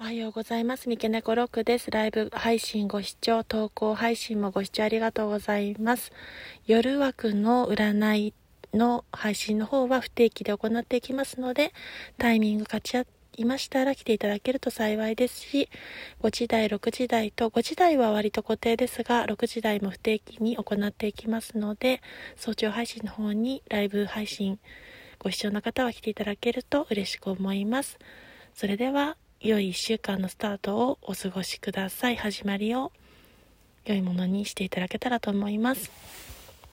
おはようございます。三毛猫ロックです。ライブ配信ご視聴、投稿配信もご視聴ありがとうございます。夜枠の占いの配信の方は不定期で行っていきますので、タイミング勝ち合いましたら来ていただけると幸いですし、5時台、6時台と、5時台は割と固定ですが、6時台も不定期に行っていきますので、早朝配信の方にライブ配信ご視聴の方は来ていただけると嬉しく思います。それでは、良い1週間のスタートをお過ごしください。始まりを良いものにしていただけたらと思います。